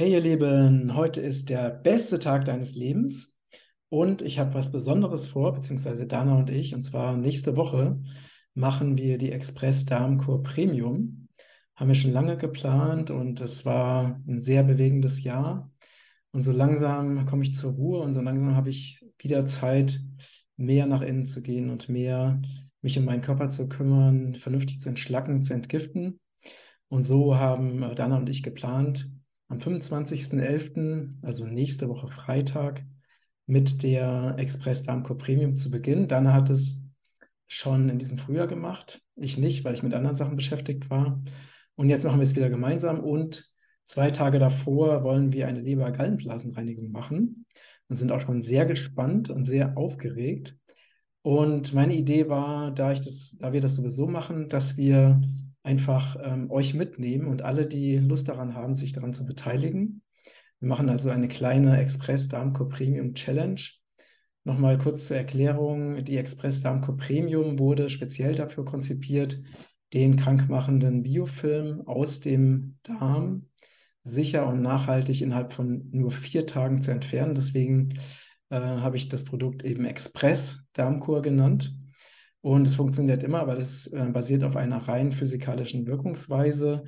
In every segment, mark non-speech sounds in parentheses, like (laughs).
Hey ihr Lieben, heute ist der beste Tag deines Lebens und ich habe was Besonderes vor, beziehungsweise Dana und ich, und zwar nächste Woche machen wir die Express Darmkur Premium. Haben wir schon lange geplant und es war ein sehr bewegendes Jahr. Und so langsam komme ich zur Ruhe und so langsam habe ich wieder Zeit, mehr nach innen zu gehen und mehr mich um meinen Körper zu kümmern, vernünftig zu entschlacken, zu entgiften. Und so haben Dana und ich geplant, am 25.11., also nächste Woche Freitag, mit der Express Darmco Premium zu beginnen. Dann hat es schon in diesem Frühjahr gemacht. Ich nicht, weil ich mit anderen Sachen beschäftigt war. Und jetzt machen wir es wieder gemeinsam. Und zwei Tage davor wollen wir eine Leber-Gallenblasenreinigung machen und sind auch schon sehr gespannt und sehr aufgeregt. Und meine Idee war, da, ich das, da wir das sowieso machen, dass wir einfach ähm, euch mitnehmen und alle, die Lust daran haben, sich daran zu beteiligen. Wir machen also eine kleine Express Darmco Premium Challenge. Nochmal kurz zur Erklärung. Die Express Darmco Premium wurde speziell dafür konzipiert, den krankmachenden Biofilm aus dem Darm sicher und nachhaltig innerhalb von nur vier Tagen zu entfernen. Deswegen äh, habe ich das Produkt eben Express Darmkur genannt. Und es funktioniert immer, weil es äh, basiert auf einer rein physikalischen Wirkungsweise.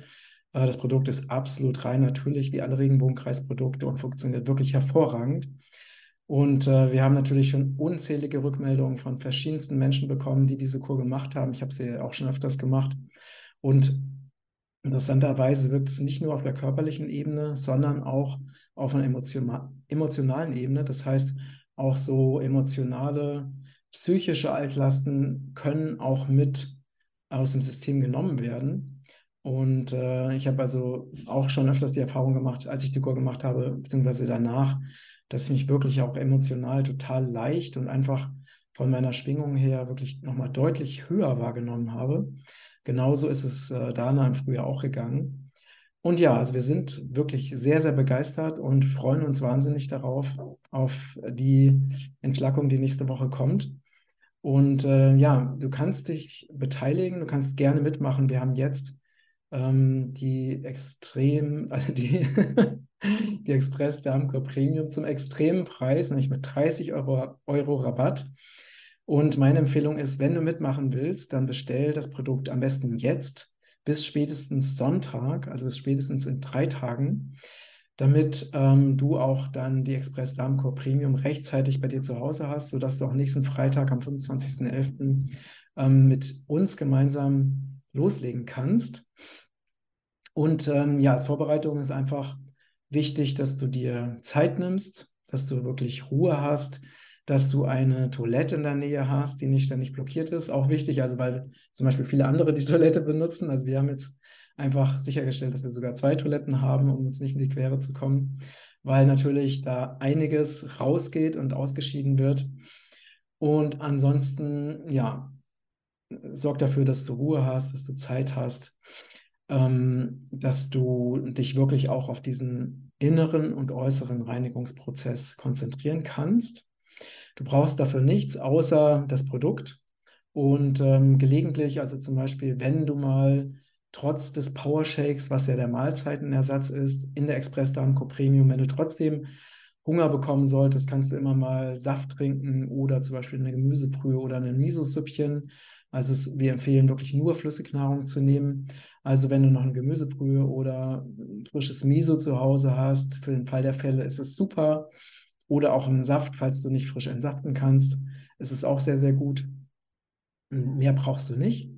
Äh, das Produkt ist absolut rein natürlich, wie alle Regenbogenkreisprodukte und funktioniert wirklich hervorragend. Und äh, wir haben natürlich schon unzählige Rückmeldungen von verschiedensten Menschen bekommen, die diese Kur gemacht haben. Ich habe sie auch schon öfters gemacht. Und interessanterweise wirkt es nicht nur auf der körperlichen Ebene, sondern auch auf einer emotionalen Ebene. Das heißt, auch so emotionale psychische Altlasten können auch mit aus dem System genommen werden. Und äh, ich habe also auch schon öfters die Erfahrung gemacht, als ich die Kur gemacht habe, beziehungsweise danach, dass ich mich wirklich auch emotional total leicht und einfach von meiner Schwingung her wirklich nochmal deutlich höher wahrgenommen habe. Genauso ist es äh, Dana im Frühjahr auch gegangen. Und ja, also wir sind wirklich sehr, sehr begeistert und freuen uns wahnsinnig darauf, auf die Entschlackung, die nächste Woche kommt. Und äh, ja, du kannst dich beteiligen, du kannst gerne mitmachen. Wir haben jetzt ähm, die extrem, (laughs) also die, die Express Darmcore Premium zum extremen Preis, nämlich mit 30 Euro, Euro Rabatt. Und meine Empfehlung ist, wenn du mitmachen willst, dann bestell das Produkt am besten jetzt bis spätestens Sonntag, also bis spätestens in drei Tagen damit ähm, du auch dann die Express Darmcore Premium rechtzeitig bei dir zu Hause hast, sodass du auch nächsten Freitag am 25.11. Ähm, mit uns gemeinsam loslegen kannst. Und ähm, ja, als Vorbereitung ist einfach wichtig, dass du dir Zeit nimmst, dass du wirklich Ruhe hast, dass du eine Toilette in der Nähe hast, die nicht ständig blockiert ist. Auch wichtig, also weil zum Beispiel viele andere die Toilette benutzen. Also wir haben jetzt einfach sichergestellt, dass wir sogar zwei Toiletten haben, um uns nicht in die Quere zu kommen, weil natürlich da einiges rausgeht und ausgeschieden wird. Und ansonsten, ja, sorg dafür, dass du Ruhe hast, dass du Zeit hast, ähm, dass du dich wirklich auch auf diesen inneren und äußeren Reinigungsprozess konzentrieren kannst. Du brauchst dafür nichts außer das Produkt. Und ähm, gelegentlich, also zum Beispiel, wenn du mal trotz des Powershakes, was ja der Mahlzeitenersatz ist, in der Express Danco Premium, wenn du trotzdem Hunger bekommen solltest, kannst du immer mal Saft trinken oder zum Beispiel eine Gemüsebrühe oder ein Miso-Süppchen. Also es, wir empfehlen wirklich nur Flüssignahrung zu nehmen. Also wenn du noch eine Gemüsebrühe oder frisches Miso zu Hause hast, für den Fall der Fälle ist es super. Oder auch einen Saft, falls du nicht frisch entsaften kannst, ist es auch sehr, sehr gut. Mehr brauchst du nicht.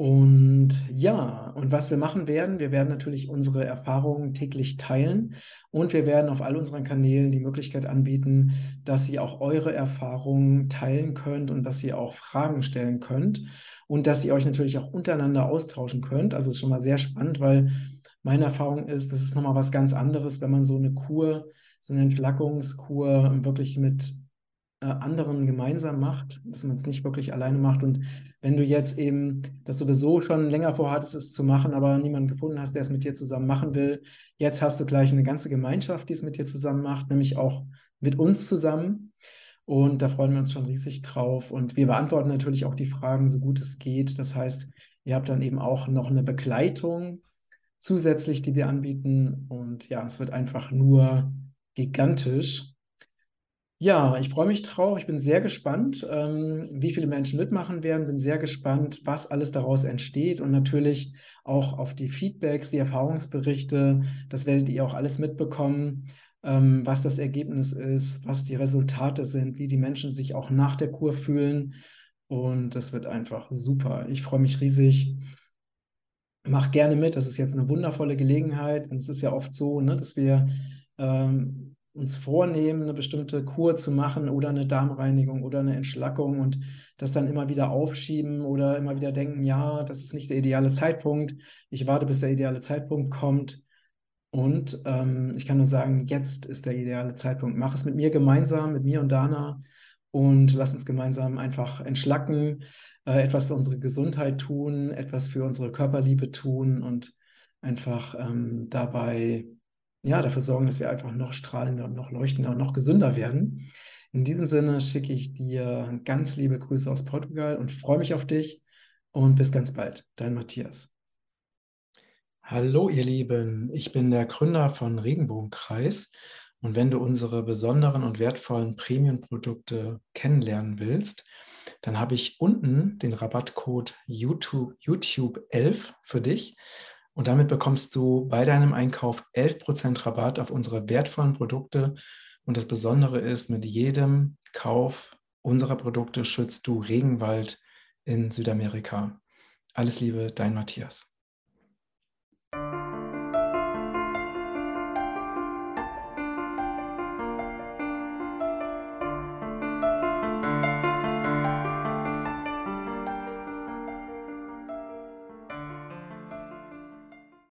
Und ja, und was wir machen werden, wir werden natürlich unsere Erfahrungen täglich teilen und wir werden auf all unseren Kanälen die Möglichkeit anbieten, dass ihr auch eure Erfahrungen teilen könnt und dass ihr auch Fragen stellen könnt und dass ihr euch natürlich auch untereinander austauschen könnt. Also ist schon mal sehr spannend, weil meine Erfahrung ist, das ist nochmal was ganz anderes, wenn man so eine Kur, so eine Entschlackungskur wirklich mit anderen gemeinsam macht, dass man es nicht wirklich alleine macht. Und wenn du jetzt eben das sowieso schon länger vorhattest, es zu machen, aber niemanden gefunden hast, der es mit dir zusammen machen will, jetzt hast du gleich eine ganze Gemeinschaft, die es mit dir zusammen macht, nämlich auch mit uns zusammen. Und da freuen wir uns schon riesig drauf. Und wir beantworten natürlich auch die Fragen, so gut es geht. Das heißt, ihr habt dann eben auch noch eine Begleitung zusätzlich, die wir anbieten. Und ja, es wird einfach nur gigantisch. Ja, ich freue mich drauf. Ich bin sehr gespannt, ähm, wie viele Menschen mitmachen werden. Bin sehr gespannt, was alles daraus entsteht und natürlich auch auf die Feedbacks, die Erfahrungsberichte. Das werdet ihr auch alles mitbekommen, ähm, was das Ergebnis ist, was die Resultate sind, wie die Menschen sich auch nach der Kur fühlen. Und das wird einfach super. Ich freue mich riesig. Mach gerne mit. Das ist jetzt eine wundervolle Gelegenheit. Und es ist ja oft so, ne, dass wir ähm, uns vornehmen, eine bestimmte Kur zu machen oder eine Darmreinigung oder eine Entschlackung und das dann immer wieder aufschieben oder immer wieder denken, ja, das ist nicht der ideale Zeitpunkt. Ich warte, bis der ideale Zeitpunkt kommt. Und ähm, ich kann nur sagen, jetzt ist der ideale Zeitpunkt. Mach es mit mir gemeinsam, mit mir und Dana und lass uns gemeinsam einfach entschlacken, äh, etwas für unsere Gesundheit tun, etwas für unsere Körperliebe tun und einfach ähm, dabei ja, dafür sorgen, dass wir einfach noch strahlender und noch leuchtender und noch gesünder werden. In diesem Sinne schicke ich dir ganz liebe Grüße aus Portugal und freue mich auf dich und bis ganz bald. Dein Matthias. Hallo ihr Lieben, ich bin der Gründer von Regenbogenkreis und wenn du unsere besonderen und wertvollen Premium-Produkte kennenlernen willst, dann habe ich unten den Rabattcode YouTube, YouTube 11 für dich und damit bekommst du bei deinem Einkauf 11% Rabatt auf unsere wertvollen Produkte. Und das Besondere ist, mit jedem Kauf unserer Produkte schützt du Regenwald in Südamerika. Alles Liebe, dein Matthias.